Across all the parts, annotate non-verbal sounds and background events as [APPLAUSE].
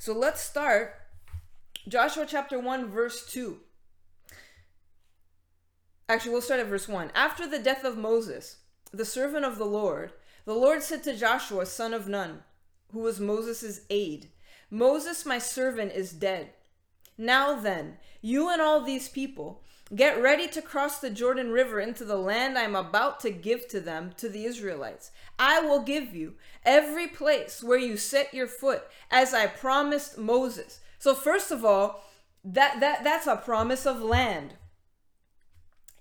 So let's start Joshua chapter 1, verse 2. Actually, we'll start at verse 1. After the death of Moses, the servant of the Lord, the Lord said to Joshua, son of Nun, who was Moses' aide, Moses, my servant, is dead. Now then, you and all these people, get ready to cross the Jordan River into the land I am about to give to them, to the Israelites. I will give you every place where you set your foot, as I promised Moses. So, first of all, that, that, that's a promise of land.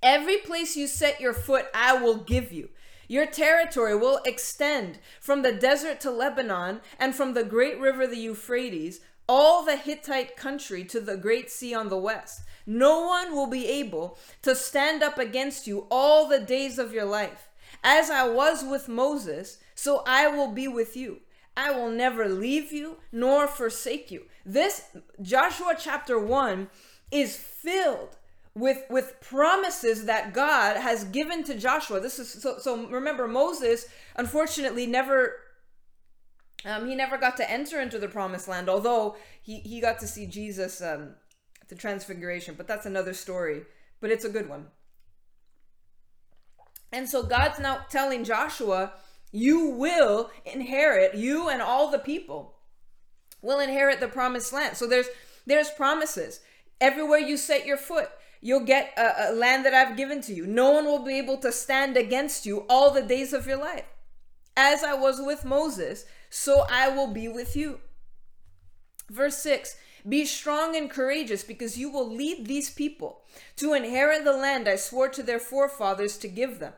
Every place you set your foot, I will give you. Your territory will extend from the desert to Lebanon and from the great river, the Euphrates, all the Hittite country to the great sea on the west. No one will be able to stand up against you all the days of your life. As I was with Moses, so I will be with you. I will never leave you nor forsake you. This Joshua chapter 1 is filled with with promises that God has given to Joshua. This is so so remember Moses unfortunately never um, he never got to enter into the promised land, although he, he got to see Jesus um, the transfiguration, but that's another story. But it's a good one. And so God's now telling Joshua, you will inherit, you and all the people will inherit the promised land. So there's there's promises. Everywhere you set your foot, You'll get a, a, land that I've given to you. No one will be able to stand against you all the days of your life. As I was with Moses, so I will be with you. Verse 6 Be strong and courageous, because you will lead these people to inherit the land I swore to their forefathers to give them.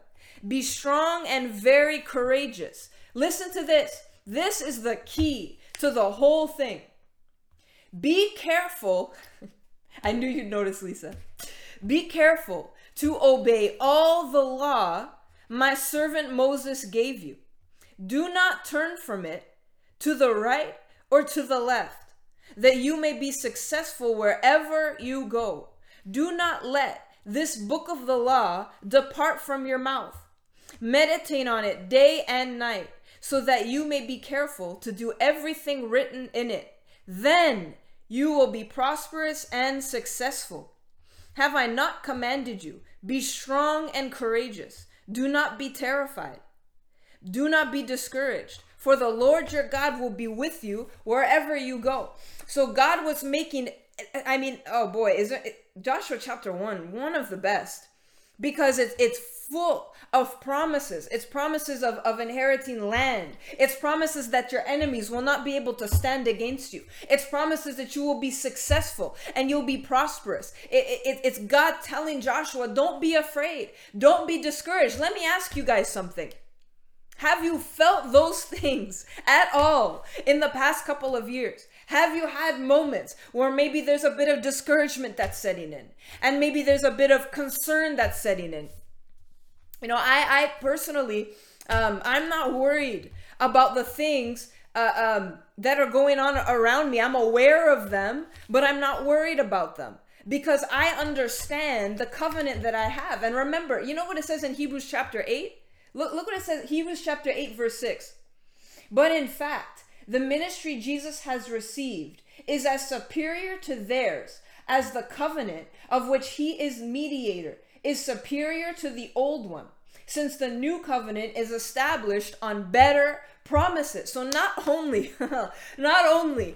Be strong and very courageous. Listen to this. This is the key to the whole thing. Be careful. [LAUGHS] I knew you'd notice, Lisa. Be careful to obey all the law my servant Moses gave you. Do not turn from it to the right or to the left, that you may be successful wherever you go. Do not let this book of the law depart from your mouth. Meditate on it day and night, so that you may be careful to do everything written in it. Then you will be prosperous and successful. Have I not commanded you? Be strong and courageous. Do not be terrified. Do not be discouraged, for the Lord your God will be with you wherever you go. So God was making I mean, oh boy, is it Joshua chapter 1 one of the best because it's it's full of promises. It's promises of, of inheriting land. It's promises that your enemies will not be able to stand against you. It's promises that you will be successful and you'll be prosperous. It, it, it's God telling Joshua, don't be afraid. Don't be discouraged. Let me ask you guys something. Have you felt those [LAUGHS] things at all in the past couple of years? Have you had moments where maybe there's a bit of discouragement that's setting in, and maybe there's a bit of concern that's setting in? You know, I, I personally, um, I'm not worried about the things uh, um, that are going on around me. I'm aware of them, but I'm not worried about them because I understand the covenant that I have. And remember, you know what it says in Hebrews chapter 8? Look, look what it says, Hebrews chapter 8, verse 6. But in fact, the ministry Jesus has received is as superior to theirs as the covenant of which he is mediator is superior to the old one, since the new covenant is established on better promises. So not only [LAUGHS] not only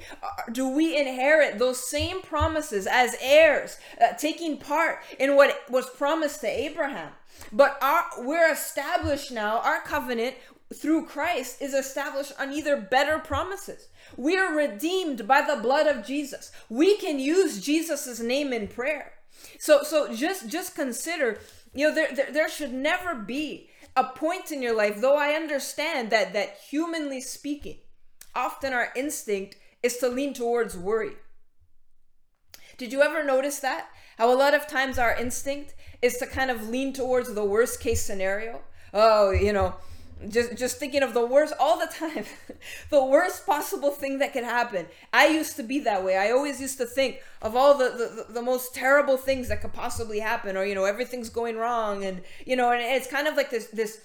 do we inherit those same promises as heirs, uh, taking part in what was promised to Abraham, but our, we're established now, our covenant through Christ is established on either better promises. We are redeemed by the blood of Jesus. We can use Jesus' name in prayer. So so just just consider, you know, there, there there should never be a point in your life, though I understand that that humanly speaking, often our instinct is to lean towards worry. Did you ever notice that? How a lot of times our instinct is to kind of lean towards the worst case scenario. Oh, you know, just just thinking of the worst all the [LAUGHS] time. The worst possible thing that could happen. I used to be that way. I always used to think of all the, the the most terrible things that could possibly happen or you know everything's going wrong and you know and it's kind of like this this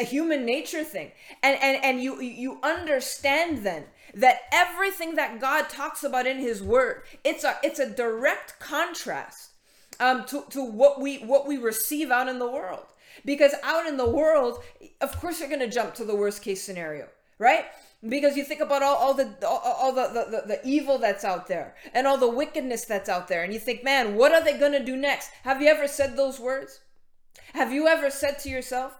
a human nature thing. And and and you you understand then that everything that God talks about in his word, it's a it's a direct contrast um, to, to what we what we receive out in the world. Because out in the world, of course you're gonna jump to the worst case scenario, right? Because you think about all, all the all, all the, the, the, evil that's out there and all the wickedness that's out there, and you think, man, what are they gonna do next? Have you ever said those words? Have you ever said to yourself,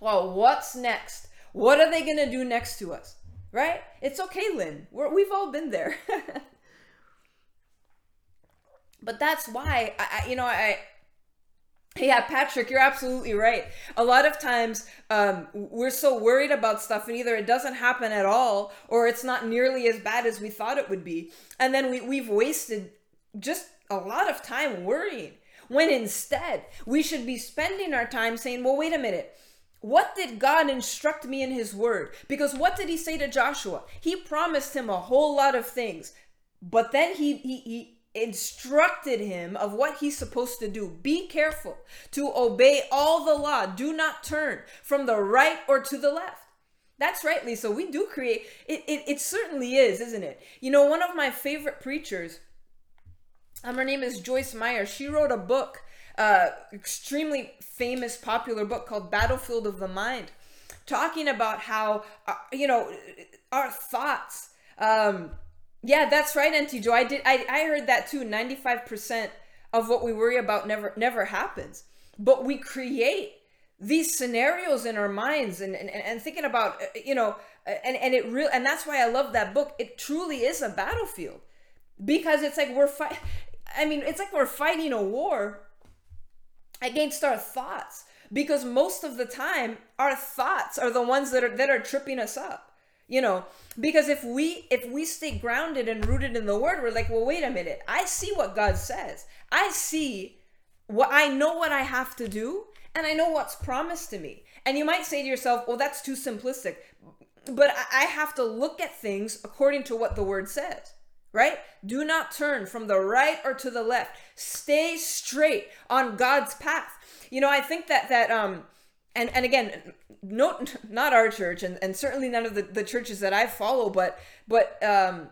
well, what's next? What are they going to do next to us? Right? It's okay, Lynn. We're, we've all been there. [LAUGHS] but that's why, I, I, you know, I, yeah, Patrick, you're absolutely right. A lot of times um, we're so worried about stuff, and either it doesn't happen at all or it's not nearly as bad as we thought it would be. And then we, we've wasted just a lot of time worrying when instead we should be spending our time saying, well, wait a minute. What did God instruct me in His Word? Because what did He say to Joshua? He promised him a whole lot of things, but then He He, he instructed him of what he's supposed to do. Be careful to obey all the law. Do not turn from the right or to the left. That's right, Lisa. We do create it. It, it certainly is, isn't it? You know, one of my favorite preachers. Um, her name is Joyce Meyer. She wrote a book uh, extremely famous, popular book called Battlefield of the Mind, talking about how, uh, you know, our thoughts. Um, yeah, that's right, Auntie Joe. I did. I, I heard that too. Ninety five percent of what we worry about never never happens, but we create these scenarios in our minds and and, and thinking about uh, you know and and it real and that's why I love that book. It truly is a battlefield because it's like we're fight. I mean, it's like we're fighting a war against our thoughts because most of the time our thoughts are the ones that are that are tripping us up you know because if we if we stay grounded and rooted in the word we're like well wait a minute i see what god says i see what i know what i have to do and i know what's promised to me and you might say to yourself well that's too simplistic but i have to look at things according to what the word says right? Do not turn from the right or to the left. Stay straight on God's path. You know, I think that that um and and again, no not our church and, and certainly none of the, the churches that I follow, but but um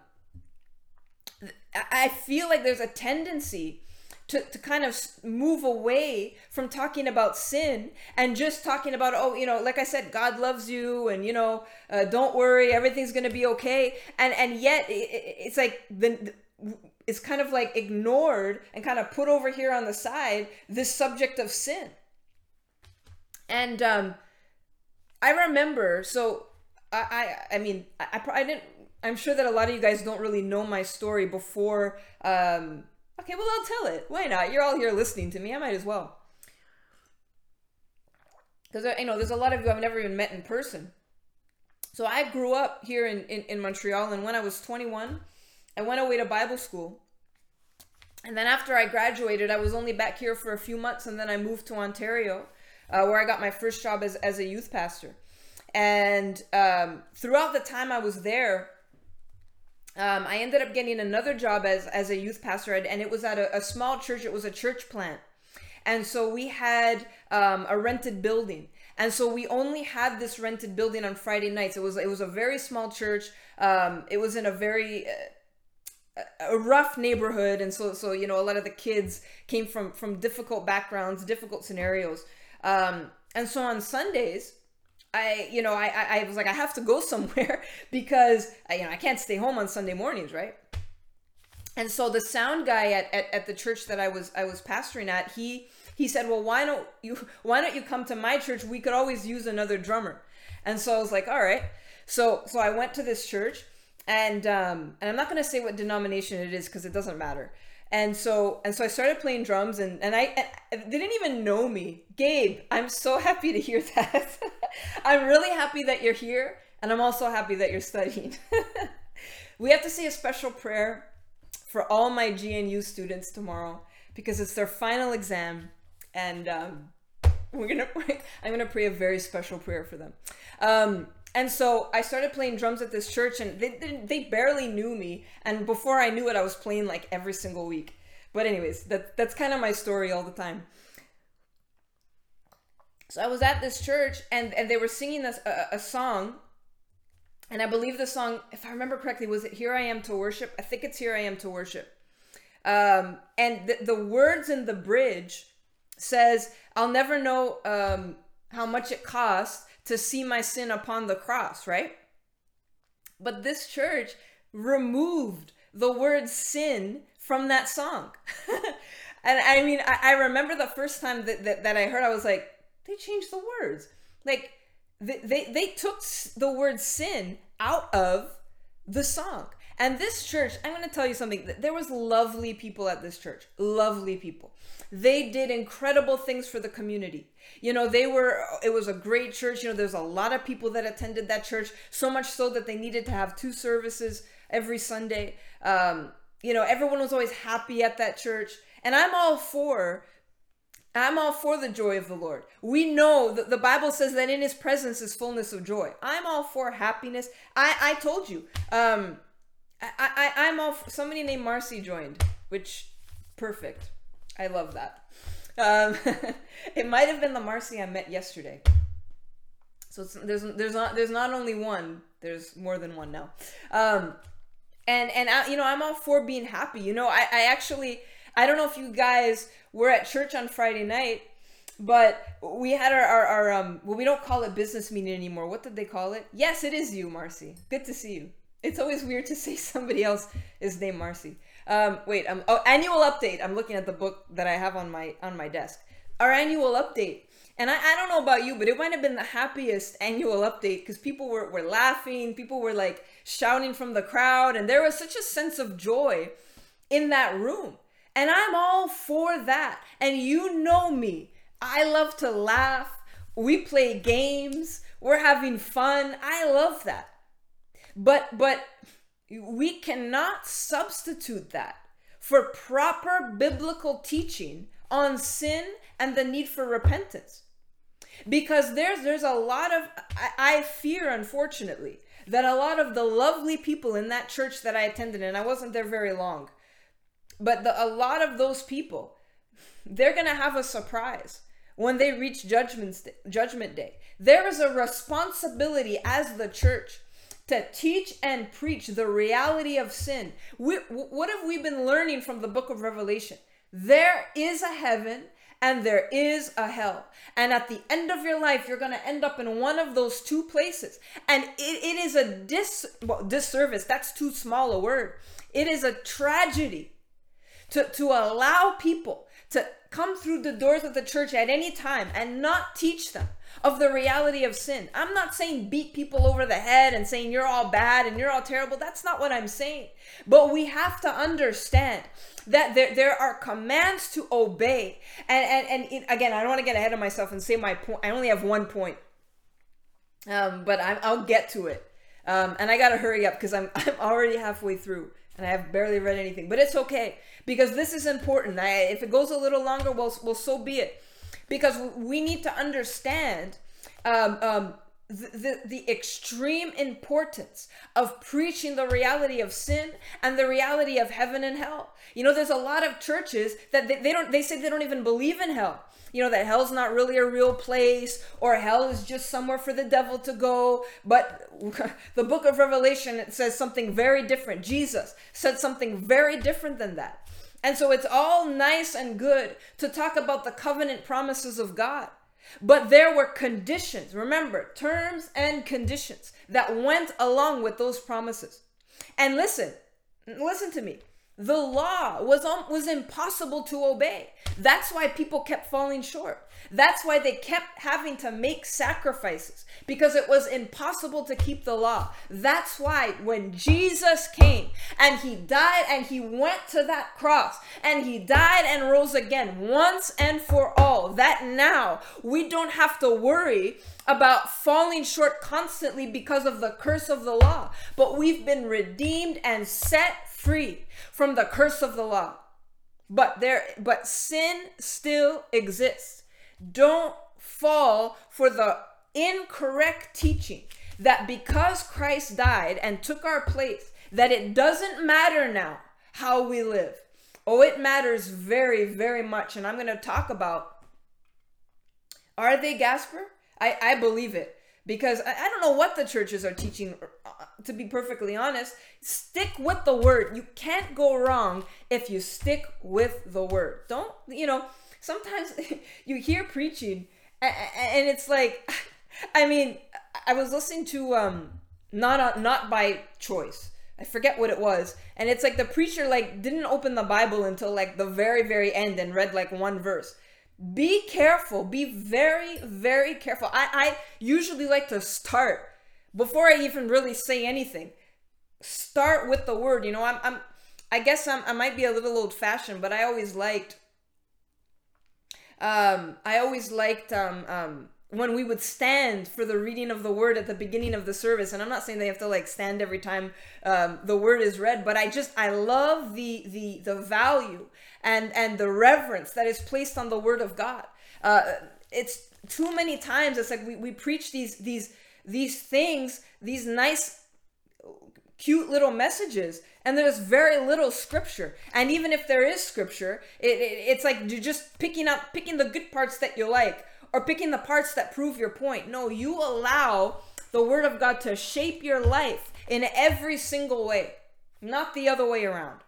I feel like there's a tendency to, to kind of move away from talking about sin and just talking about oh you know like i said god loves you and you know uh, don't worry everything's gonna be okay. And and yet it, it's like the, it's kind of like ignored and kind of put over here on the side this subject of sin and um i remember so i i, I mean I, I, I didn't i'm sure that a lot of you guys don't really know my story before um Okay, well, I'll tell it. Why not? You're all here listening to me. I might as well. Because, you know, there's a lot of you I've never even met in person. So I grew up here in, in, in Montreal, and when I was 21, I went away to Bible school. And then after I graduated, I was only back here for a few months, and then I moved to Ontario, uh, where I got my first job as, as a youth pastor. And um, throughout the time I was there, um, I ended up getting another job as as a youth pastor, and it was at a, a small church. It was a church plant, and so we had um, a rented building, and so we only had this rented building on Friday nights. It was it was a very small church. Um, it was in a very uh, a rough neighborhood, and so so you know a lot of the kids came from from difficult backgrounds, difficult scenarios, um, and so on Sundays I, you know, I, I was like, I have to go [LAUGHS] somewhere because, you know, I can't stay home on Sunday mornings, right? And so the sound guy at, at, at the church that I was I was pastoring at, he he said, well, why don't you [LAUGHS] why don't you come to my church? We could always use another drummer. And so I was like, all right. So so I went to this church, and um, and I'm not gonna say what denomination it is because it doesn't matter and so and so I started playing drums and and I, and they didn't even know me. Gabe, I'm so happy to hear [LAUGHS] that. I'm really happy that you're here and I'm also happy that you're studying. [LAUGHS] we have to say a special prayer for all my GNU students tomorrow because it's their final exam and um, we're gonna [LAUGHS] I'm gonna pray a very special prayer for them. Um, and so I started playing drums at this church, and they, they, they barely knew me. And before I knew it, I was playing like every single week. But anyways, that that's kind of my story all the time. So I was at this church, and and they were singing a, a, a song, and I believe the song, if I remember correctly, was it "Here I Am to Worship"? I think it's "Here I Am to Worship." Um, and the, the words in the bridge says, "I'll never know um, how much it costs to see my sin upon the cross." Right? But this church removed the word sin from that song. [LAUGHS] and I mean, I, I, remember the first time that, that, that I heard, I was like, they changed the words. Like, they, they, they took the word sin out of the song. And this church, I'm going to tell you something. There was lovely people at this church. Lovely people. They did incredible things for the community. You know, they were it was a great church. You know, there's a lot of people that attended that church, so much so that they needed to have two services every Sunday. Um, you know, everyone was always happy at that church. And I'm all for I'm all for the joy of the Lord. We know that the Bible says that in his presence is fullness of joy. I'm all for happiness. I, I told you. Um I, I I'm all for, somebody named Marcy joined, which perfect. I love that. Um [LAUGHS] it might have been the Marcy I met yesterday. So there's there's not there's not only one, there's more than one now. Um and and I, you know i'm all for being happy. You know I, I actually i don't know if you guys were at church on friday night but we had our, our, our um well we don't call it business meeting anymore. What did they call it? Yes it is you marcy. Good to see you. It's always weird to say somebody else is named marcy um wait um oh annual update i'm looking at the book that i have on my on my desk our annual update and I, I don't know about you, but it might have been the happiest annual update because people were, were laughing, people were like shouting from the crowd, and there was such a sense of joy in that room. And I'm all for that. And you know me, I love to laugh. We play games, we're having fun. I love that. But, but, we cannot substitute that for proper biblical teaching on sin and the need for repentance. Because there's there's a lot of I, I, fear unfortunately that a lot of the lovely people in that church that I attended and I wasn't there very long but the, a lot of those people they're to have a surprise when they reach judgment judgment day. There is a responsibility as the church to teach and preach the reality of sin we, what have we been learning from the book of revelation there is a heaven and there is a hell. And at the end of your life, you're going to end up in one of those two places. And it, it is a dis well, disservice. That's too small a word. It is a tragedy to, to allow people to come through the doors of the church at any time and not teach them of the reality of sin. I'm not saying beat people over the head and saying you're all bad and you're all terrible. That's not what I'm saying. But we have to understand that there, there are commands to obey. And, and, and again, I don't want to get ahead of myself and say my point. I only have one point, um, but i will get to it. Um, and I got to hurry up because I'm, [LAUGHS] I'm already halfway through and I have barely read anything. But it's okay because this is important. I, if it goes a little longer, well, well, so be it. Because we need to understand um, um, the, the, the extreme importance of preaching the reality of sin and the reality of heaven and hell. You know, there's a lot of churches that they, they don't they say they don't even believe in hell. You know, that hell's not really a real place or hell is just somewhere for the devil to go. But [LAUGHS] the book of Revelation it says something very different. Jesus said something very different than that. And so it's all nice and good to talk about the covenant promises of God. But there were conditions, remember, terms and conditions that went along with those promises. And listen, listen to me. The law was um, was impossible to obey. That's why people kept falling short. That's why they kept having to make sacrifices because it was impossible to keep the law. That's why when Jesus came and he died and he went to that cross and he died and rose again once and for all, that now we don't have to worry about falling short constantly because of the curse of the law, but we've been redeemed and set free from the curse of the law. But there but sin still exists don't fall for the incorrect teaching that because Christ died and took our place, that it doesn't matter now how we live. Oh, it matters very, very much. And I'm going to talk about are they Gasper? I, I believe it because I, I don't know what the churches are teaching uh, to be perfectly honest stick with the word you can't go wrong if you stick with the word don't you know sometimes [LAUGHS] you hear preaching and it's like i mean i was listening to um not a, not by choice. I forget what it was. And it's like the preacher like didn't open the bible until like the very very end and read like one verse. Be careful. Be very very careful. I i usually like to start before i even really say anything. Start with the word. You know i'm, I'm i guess I'm, i might be a little old fashioned but i always liked um i always liked um um when we would stand for the reading of the word at the beginning of the service and i'm not saying they have to like stand every time um, the word is read but i just i love the the the value and and the reverence that is placed on the word of god. Uh, it's too many times it's like we, we preach these these these things these nice cute little messages and there's very little scripture and even if there is scripture it, it, it's like you're just picking up picking the good parts that you like or picking the parts that prove your point. No, you allow the Word of God to shape your life in every single way, not the other way around.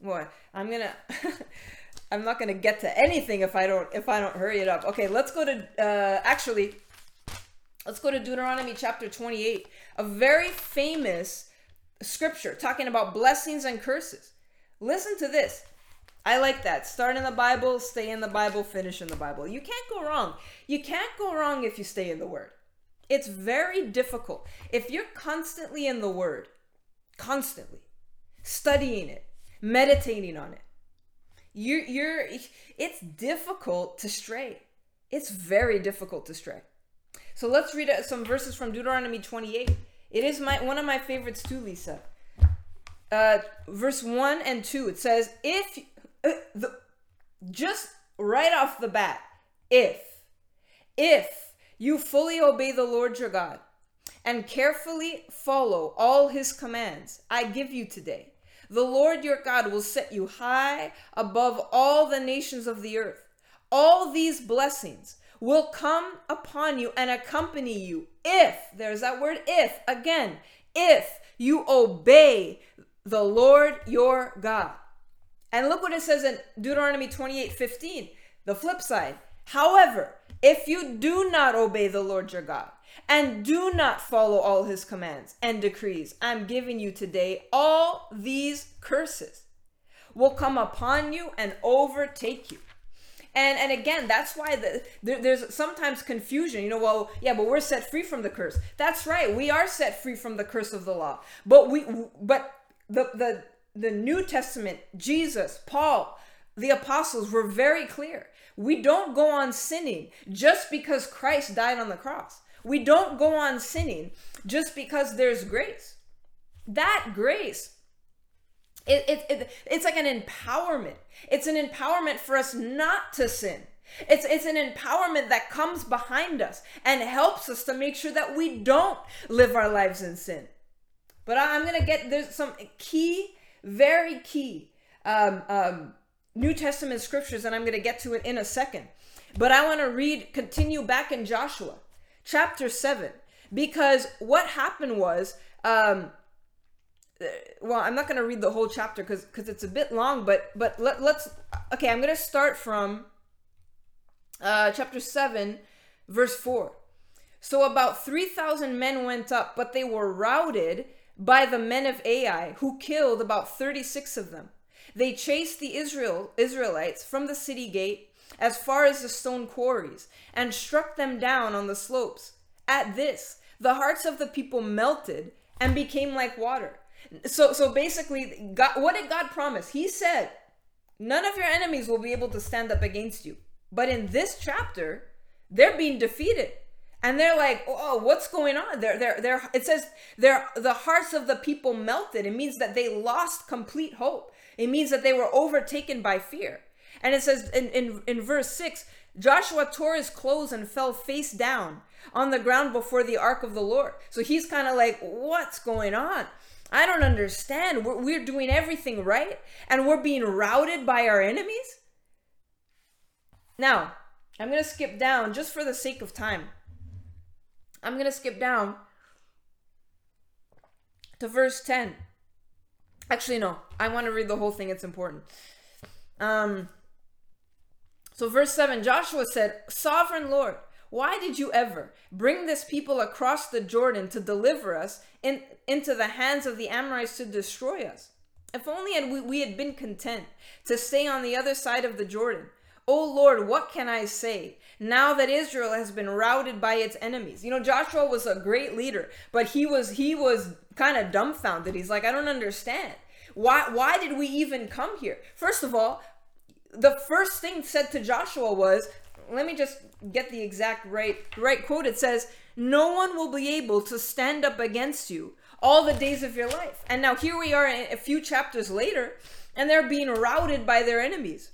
Boy, I'm gonna. [LAUGHS] I'm not gonna get to anything if I don't if I don't hurry it up. Okay, let's go to uh, actually. Let's go to Deuteronomy chapter 28, a very famous scripture talking about blessings and curses. Listen to this. I like that. Start in the Bible, stay in the Bible, finish in the Bible. You can't go wrong. You can't go wrong if you stay in the Word. It's very difficult. If you're constantly in the Word, constantly studying it, meditating on it, you're, you're, it's difficult to stray. It's very difficult to stray. So let's read some verses from Deuteronomy 28. It is my one of my favorites too, Lisa. Uh, verse 1 and 2, it says, If uh, the, just right off the bat, if, if you fully obey the Lord your God and carefully follow all his commands I give you today, the Lord your God will set you high above all the nations of the earth. All these blessings will come upon you and accompany you if, there's that word if, again, if you obey the Lord your God. And look what it says in Deuteronomy 28 15, the flip side. However, if you do not obey the Lord your God and do not follow all his commands and decrees I'm giving you today, all these curses will come upon you and overtake you. And and again, that's why the, there, there's sometimes confusion. You know, well, yeah, but we're set free from the curse. That's right, we are set free from the curse of the law. But we, but the the the New Testament, Jesus, Paul, the apostles were very clear. We don't go on sinning just because Christ died on the cross. We don't go on sinning just because there's grace. That grace, it, it, it, it's like an empowerment. It's an empowerment for us not to sin. It's, it's an empowerment that comes behind us and helps us to make sure that we don't live our lives in sin. But I'm going to get, there's some key very key um, um, New Testament scriptures, and I'm going to get to it in a second. But I want to read, continue back in Joshua chapter 7, because what happened was, um, well, I'm not going to read the whole chapter because because it's a bit long, but but let, let's okay. I'm going to start from uh, chapter 7, verse 4. So about 3,000 men went up, but they were routed by the men of Ai, who killed about 36 of them. They chased the Israel Israelites from the city gate as far as the stone quarries and struck them down on the slopes. At this, the hearts of the people melted and became like water. So so basically God, what did God promise? He said, none of your enemies will be able to stand up against you. But in this chapter, they're being defeated and they're like, oh, "Oh, what's going on?" They're, they're, they're, it says, they're, the hearts of the people melted. It means that they lost complete hope. It means that they were overtaken by fear. And it says in, in, in verse 6 Joshua tore his clothes and fell face down on the ground before the ark of the Lord. So he's kind of like, What's going on? I don't understand. We're, we're doing everything right and we're being routed by our enemies. Now, I'm going to skip down just for the sake of time I'm going to skip down to verse 10. Actually, no, I want to read the whole thing. It's important. Um, so, verse 7 Joshua said, Sovereign Lord, why did you ever bring this people across the Jordan to deliver us in, into the hands of the Amorites to destroy us? If only had we, we had been content to stay on the other side of the Jordan. O Lord, what can I say now that Israel has been routed by its enemies? You know, Joshua was a great leader, but he was he was kind of dumbfounded. He's like, I don't understand. Why why did we even come here? First of all, the first thing said to Joshua was, let me just get the exact right right quote. It says, "No one will be able to stand up against you all the days of your life." And now here we are a few chapters later, and they're being routed by their enemies.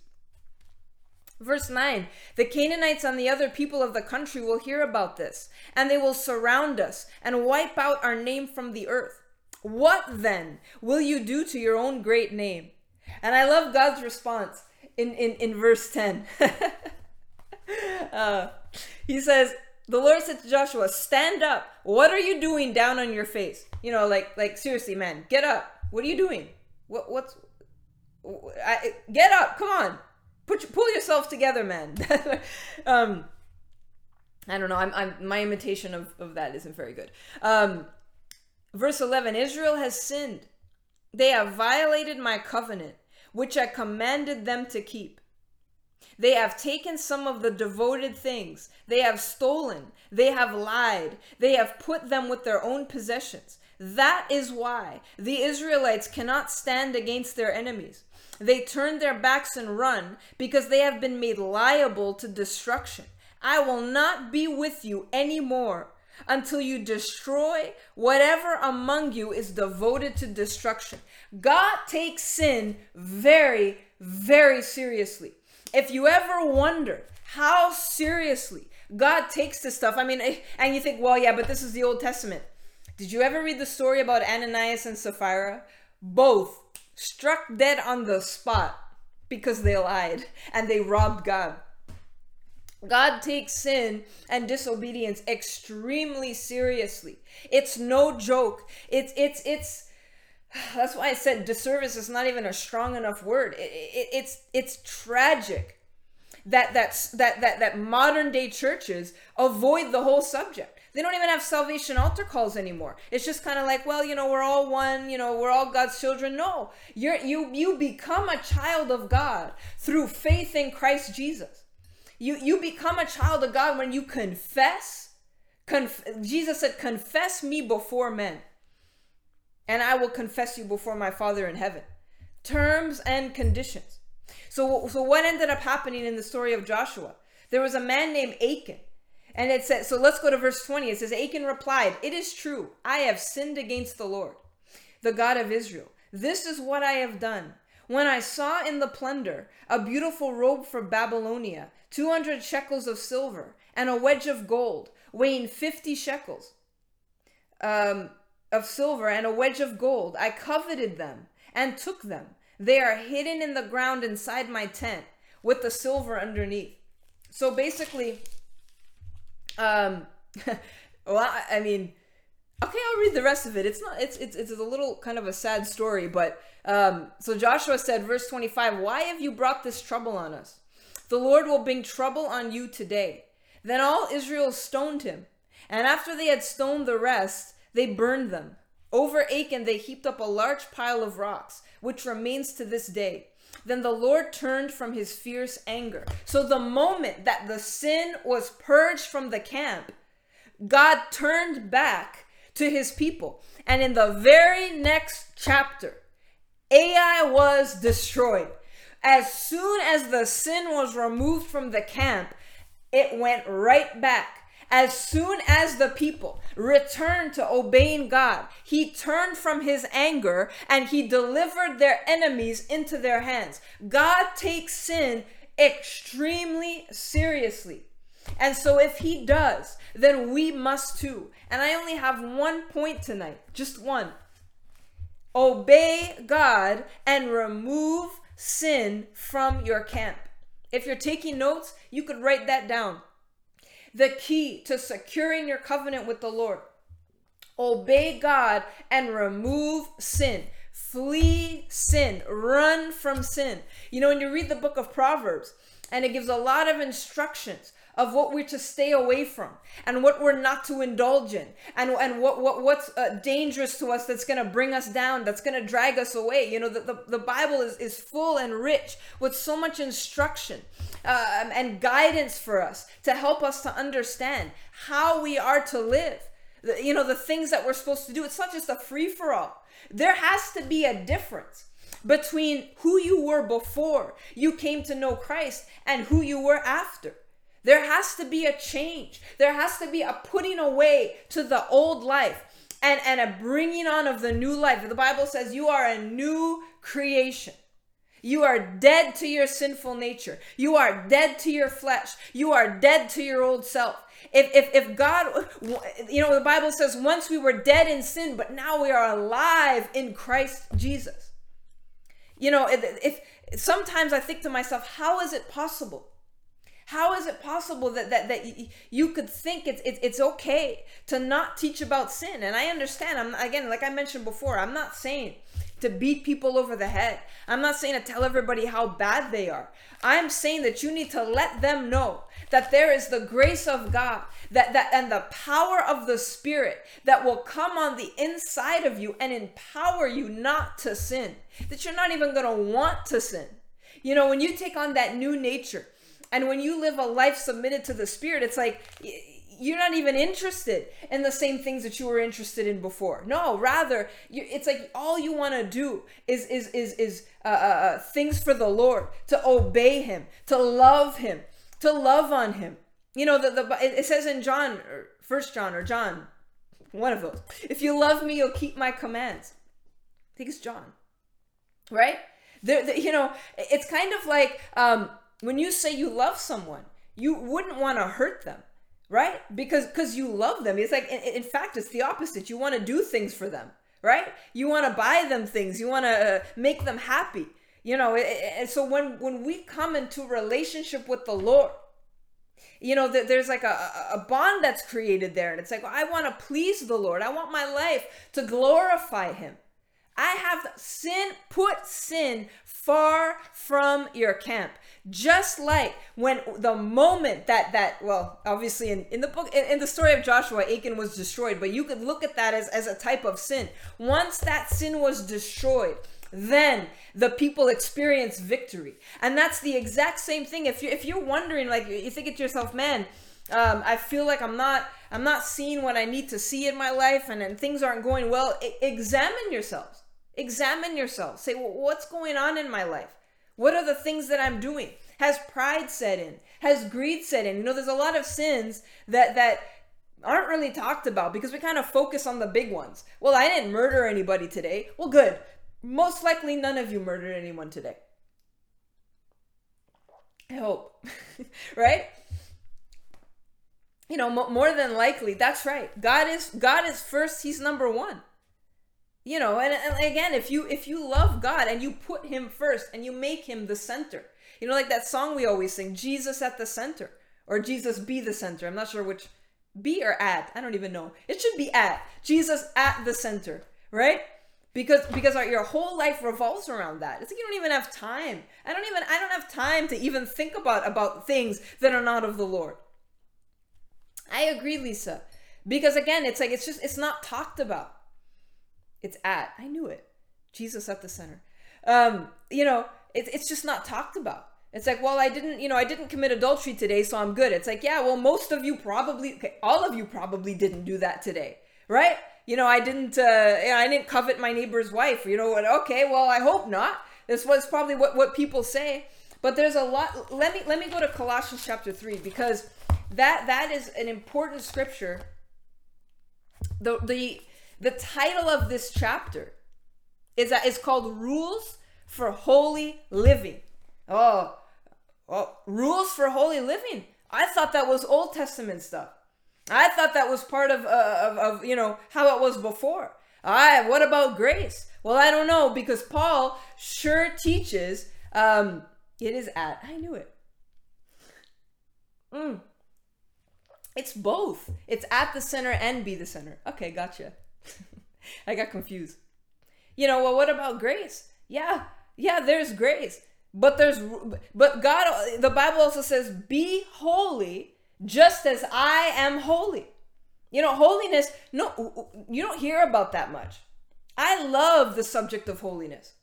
Verse 9 The Canaanites and the other people of the country will hear about this, and they will surround us and wipe out our name from the earth. What then will you do to your own great name? And I love God's response in, in, in verse 10. [LAUGHS] [LAUGHS] uh, he says, The Lord said to Joshua, Stand up. What are you doing down on your face? You know, like, like seriously, man, get up. What are you doing? What, what's, I, get up. Come on put pull yourself together, man. [LAUGHS] um, I don't know. I'm, I'm my imitation of, of that isn't very good. Um, verse 11 Israel has sinned. They have violated my covenant, which I commanded them to keep. They have taken some of the devoted things. They have stolen. They have lied. They have put them with their own possessions. That is why the Israelites cannot stand against their enemies. They turn their backs and run because they have been made liable to destruction. I will not be with you anymore until you destroy whatever among you is devoted to destruction. God takes sin very, very seriously. If you ever wonder how seriously God takes this stuff, I mean, eh, and you think, well, yeah, but this is the Old Testament. Did you ever read the story about Ananias and Sapphira? Both struck dead on the spot because they lied and they robbed God. God takes sin and disobedience extremely seriously. It's no joke. It's it's it's that's why I said disservice is not even a strong enough word. It, it, it's it's tragic that that's that that that modern day churches avoid the whole subject. They don't even have salvation altar calls anymore. It's just kind of like, well, you know, we're all one, you know, we're all God's children. No. You're you you become a child of God through faith in Christ Jesus. You you become a child of God when you confess. Conf- Jesus said, "Confess me before men, and I will confess you before my Father in heaven." Terms and conditions. So so what ended up happening in the story of Joshua? There was a man named Achan and it says, so let's go to verse 20. It says, Achan replied, It is true. I have sinned against the Lord, the God of Israel. This is what I have done. When I saw in the plunder a beautiful robe from Babylonia, 200 shekels of silver, and a wedge of gold weighing 50 shekels um, of silver, and a wedge of gold, I coveted them and took them. They are hidden in the ground inside my tent with the silver underneath. So basically, um, [LAUGHS] well, I mean, okay, I'll read the rest of it. It's not. It's it's it's a little kind of a sad story, but um. So Joshua said, verse twenty five, Why have you brought this trouble on us? The Lord will bring trouble on you today. Then all Israel stoned him, and after they had stoned the rest, they burned them. Over Achan they heaped up a large pile of rocks, which remains to this day. Then the Lord turned from his fierce anger. So the moment that the sin was purged from the camp, God turned back to his people. And in the very next chapter, Ai was destroyed. As soon as the sin was removed from the camp, it went right back as soon as the people returned to obeying God, he turned from his anger and he delivered their enemies into their hands. God takes sin extremely seriously. And so if he does, then we must too. And I only have one point tonight, just one. Obey God and remove sin from your camp. If you're taking notes, you could write that down. The key to securing your covenant with the Lord. Obey God and remove sin. Flee sin. Run from sin. You know, when you read the book of Proverbs, and it gives a lot of instructions of what we're to stay away from and what we're not to indulge in and, and what, what what's uh, dangerous to us that's going to bring us down that's going to drag us away. You know the, the, the bible is, is full and rich with so much instruction uh, and guidance for us to help us to understand how we are to live. The, you know the things that we're supposed to do. It's not just a free-for-all. There has to be a difference between who you were before you came to know Christ and who you were after. There has to be a change. There has to be a putting away to the old life and, and a bringing on of the new life. The Bible says you are a new creation. You are dead to your sinful nature. You are dead to your flesh. You are dead to your old self. If, if, if God, you know, the Bible says once we were dead in sin, but now we are alive in Christ Jesus. You know, if, if sometimes I think to myself, how is it possible? How is it possible that that, that you could think it's, it's it's okay to not teach about sin? And I understand. I'm again, like I mentioned before, I'm not saying to beat people over the head. I'm not saying to tell everybody how bad they are. I'm saying that you need to let them know that there is the grace of God that, that and the power of the Spirit that will come on the inside of you and empower you not to sin. That you're not even gonna want to sin. You know, when you take on that new nature and when you live a life submitted to the Spirit, it's like you're not even interested in the same things that you were interested in before. No, rather, you, it's like all you want to do is is is is uh, uh, uh, things for the Lord, to obey Him, to love Him, to love on Him. You know, the, the it says in John, First John or John, one of those. If you love me, you'll keep my commands. I think it's John, right? There, the, you know, it's kind of like um, when you say you love someone, you wouldn't want to hurt them right? Because because you love them. It's like in, in, fact it's the opposite. You want to do things for them right? You want to buy them things. You want to uh, make them happy. You know and so when when we come into relationship with the lord you know there's like a, a bond that's created there. And it's like well, i want to please the lord. I want my life to glorify him. I have sin put sin far from your camp. Just like when the moment that that well obviously in, in the book in, in the story of joshua achan was destroyed but you could look at that as, as a type of sin. Once that sin was destroyed then the people experience victory. And that's the exact same thing. If you if you're wondering like you think it to yourself man um, i feel like i'm not i'm not seeing what i need to see in my life and, and things aren't going well I- examine yourselves examine yourself say well, what's going on in my life what are the things that I'm doing? Has pride set in? Has greed set in? You know, there's a lot of sins that that aren't really talked about because we kind of focus on the big ones. Well, I didn't murder anybody today. Well, good. Most likely none of you murdered anyone today. I hope. [LAUGHS] right? You know, more than likely, that's right. God is God is first, he's number 1 you know and, and again if you if you love god and you put him first and you make him the center you know like that song we always sing jesus at the center or jesus be the center. I'm not sure which be or at. I don't even know. It should be at. Jesus at the center right? Because because our, your whole life revolves around that. It's like you don't even have time. I don't even i don't have time to even think about about things that are not of the lord. I agree lisa because again it's like it's just it's not talked about it's at. I knew it. Jesus at the center. Um, you know, it's it's just not talked about. It's like, well, I didn't, you know, I didn't commit adultery today, so I'm good. It's like, yeah, well, most of you probably, okay, all of you probably didn't do that today, right? You know, I didn't, uh, I didn't covet my neighbor's wife. You know what? Okay, well, I hope not. This was probably what what people say. But there's a lot. Let me let me go to Colossians chapter three because that that is an important scripture. The the the title of this chapter is that it's called Rules for Holy Living. Oh, oh, rules for holy living. I thought that was Old Testament stuff. I thought that was part of, uh, of, of you know how it was before. I what about grace? Well, I don't know because Paul sure teaches. Um, it is at. I knew it. Mm. It's both. It's at the center and be the center. Okay, gotcha. [LAUGHS] I got confused. You know, well, what about grace? Yeah, yeah, there's grace. But there's but God the Bible also says be holy just as I am holy. You know, holiness, no you don't hear about that much. I love the subject of holiness.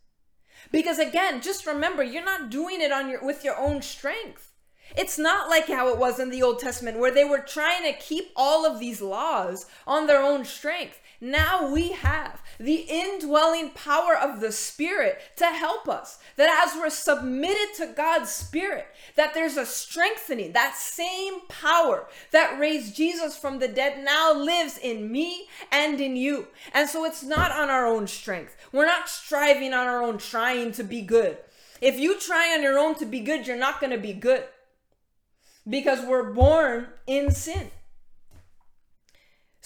Because again, just remember you're not doing it on your with your own strength. It's not like how it was in the Old Testament where they were trying to keep all of these laws on their own strength. Now we have the indwelling power of the Spirit to help us. That as we're submitted to God's Spirit, that there's a strengthening. That same power that raised Jesus from the dead now lives in me and in you. And so it's not on our own strength. We're not striving on our own, trying to be good. If you try on your own to be good, you're not going to be good because we're born in sin.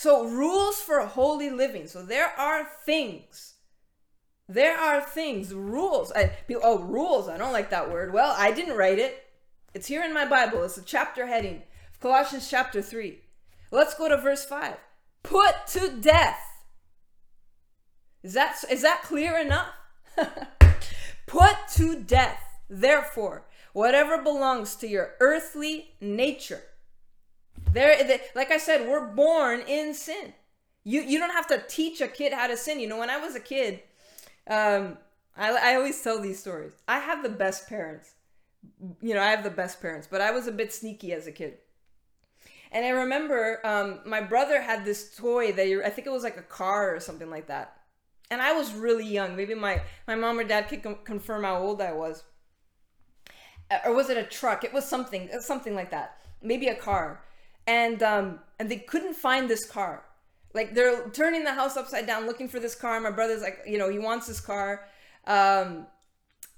So, rules for holy living. So, there are things. There are things, rules. I, oh, rules. I don't like that word. Well, I didn't write it. It's here in my Bible. It's a chapter heading Colossians chapter 3. Let's go to verse 5. Put to death. Is that, is that clear enough? [LAUGHS] Put to death, therefore, whatever belongs to your earthly nature there, like I said, we're born in sin. You you don't have to teach a kid how to sin. You know, when I was a kid, um, I I always tell these stories. I have the best parents. You know, I have the best parents, but I was a bit sneaky as a kid. And I remember um, my brother had this toy that I think it was like a car or something like that. And I was really young. Maybe my, my mom or dad could com- confirm how old I was. Uh, or was it a truck? It was something, something like that. Maybe a car and um, and they couldn't find this car. Like they're turning the house upside down looking for this car. My brother's like, you know, he wants this car, um,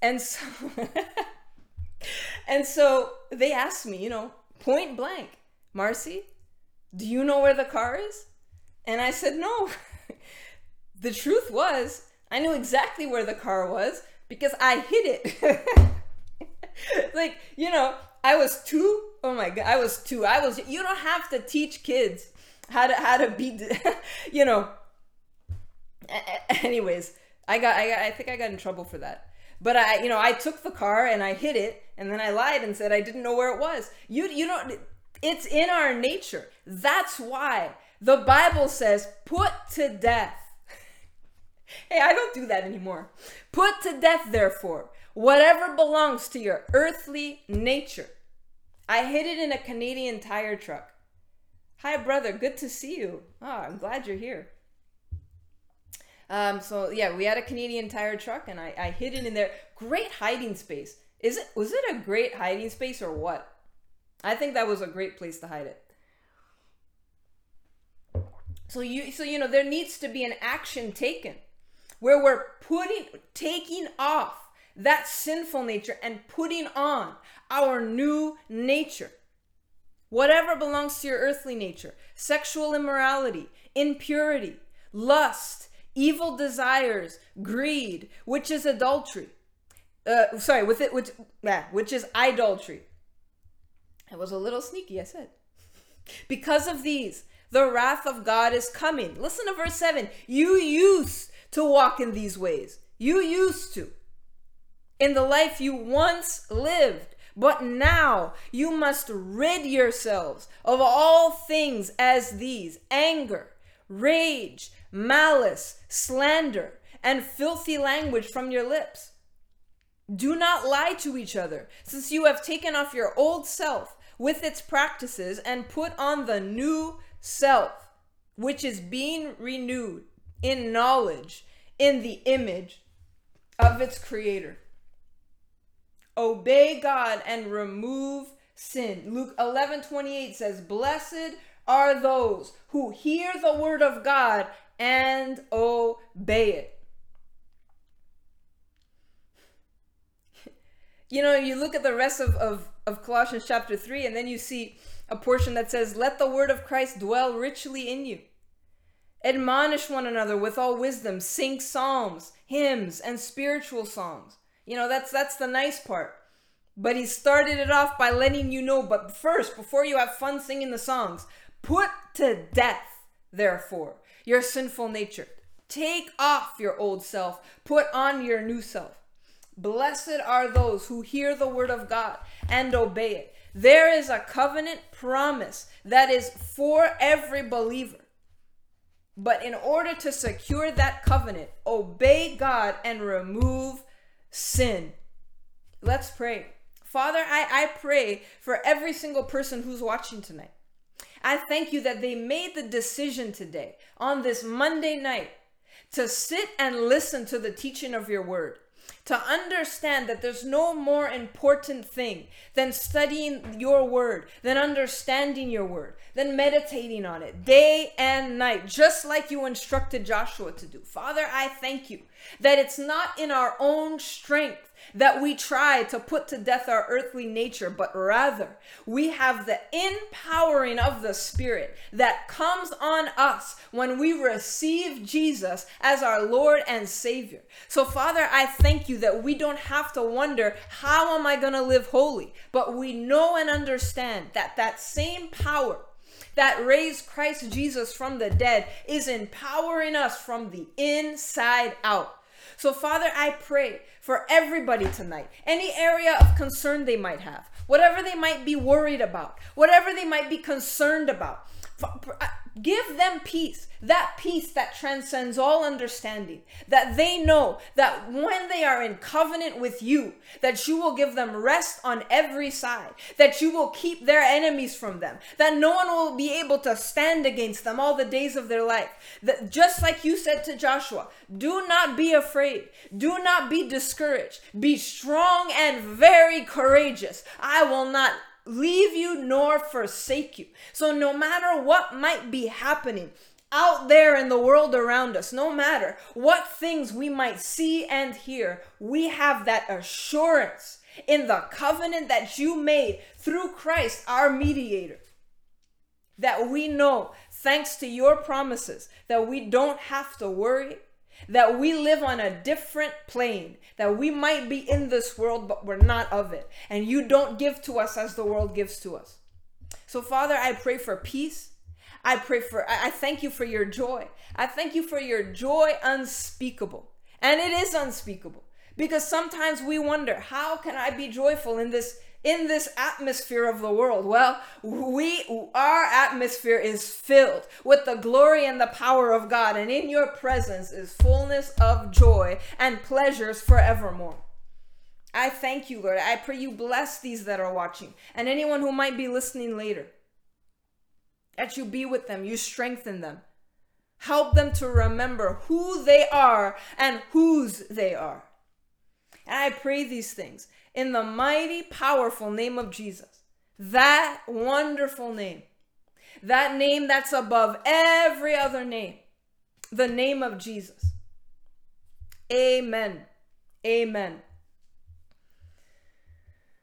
and so [LAUGHS] and so they asked me, you know, point blank, Marcy, do you know where the car is? And I said no. [LAUGHS] the truth was, I knew exactly where the car was because I hid it. [LAUGHS] like you know, I was two. Oh my god, I was two. I was. You don't have to teach kids how to how to be. [LAUGHS] You know. Anyways, I got, I got. I think I got in trouble for that. But I, you know, I took the car and I hid it, and then I lied and said I didn't know where it was. You, you don't. It's in our nature. That's why the Bible says, "Put to death." [LAUGHS] hey, I don't do that anymore. Put to death, therefore, whatever belongs to your earthly nature. I hid it in a Canadian Tire truck. Hi, brother. Good to see you. Oh, I'm glad you're here. Um, so yeah, we had a Canadian Tire truck, and I, I hid it in there. Great hiding space. Is it? Was it a great hiding space or what? I think that was a great place to hide it. So you, so you know, there needs to be an action taken where we're putting, taking off that sinful nature and putting on our new nature. Whatever belongs to your earthly nature sexual immorality, impurity, lust, evil desires, greed, which is adultery. Uh, sorry, with it, which, yeah, which is idolatry. It was a little sneaky, I said. [LAUGHS] Because of these, the wrath of God is coming. Listen to verse 7. You used to walk in these ways. You used to in the life you once lived. But now you must rid yourselves of all things as these anger, rage, malice, slander, and filthy language from your lips. Do not lie to each other, since you have taken off your old self with its practices and put on the new self, which is being renewed in knowledge in the image of its creator. Obey God and remove sin. Luke 11 28 says, Blessed are those who hear the word of God and obey it. You know, you look at the rest of, of, of Colossians chapter 3, and then you see a portion that says, Let the word of Christ dwell richly in you. Admonish one another with all wisdom, sing psalms, hymns, and spiritual songs you know, that's that's the nice part. But he started it off by letting you know, but first, before you have fun singing the songs, put to death, therefore, your sinful nature. Take off your old self, put on your new self. Blessed are those who hear the word of God and obey it. There is a covenant promise that is for every believer. But in order to secure that covenant, obey God and remove sin. Let's pray. Father, I, I pray for every single person who's watching tonight. I thank you that they made the decision today on this Monday night to sit and listen to the teaching of your word to understand that there's no more important thing than studying your word, than understanding your word, than meditating on it day and night, just like you instructed Joshua to do. Father, I thank you that it's not in our own strength that we try to put to death our earthly nature, but rather we have the empowering of the Spirit that comes on us when we receive Jesus as our Lord and Savior. So, Father, I thank you that we don't have to wonder, how am I going to live holy? But we know and understand that that same power that raised Christ Jesus from the dead is empowering us from the inside out. So, Father, I pray for everybody tonight, any area of concern they might have, whatever they might be worried about, whatever they might be concerned about. Give them peace, that peace that transcends all understanding, that they know that when they are in covenant with you, that you will give them rest on every side, that you will keep their enemies from them, that no one will be able to stand against them all the days of their life. That just like you said to Joshua, do not be afraid, do not be discouraged, be strong and very courageous. I will not leave you nor forsake you. So, no matter what might be happening, out there in the world around us, no matter what things we might see and hear, we have that assurance in the covenant that you made through Christ, our mediator. That we know, thanks to your promises, that we don't have to worry, that we live on a different plane, that we might be in this world, but we're not of it. And you don't give to us as the world gives to us. So, Father, I pray for peace. I pray for, I thank you for your joy. I thank you for your joy unspeakable. And it is unspeakable because sometimes we wonder, how can I be joyful in this in this atmosphere of the world? Well, we our atmosphere is filled with the glory and the power of God, and in your presence is fullness of joy and pleasures forevermore. I thank you, Lord. I pray you bless these that are watching and anyone who might be listening later. That you be with them, you strengthen them. Help them to remember who they are and whose they are. And I pray these things in the mighty, powerful name of Jesus. That wonderful name. That name that's above every other name. The name of Jesus. Amen. Amen.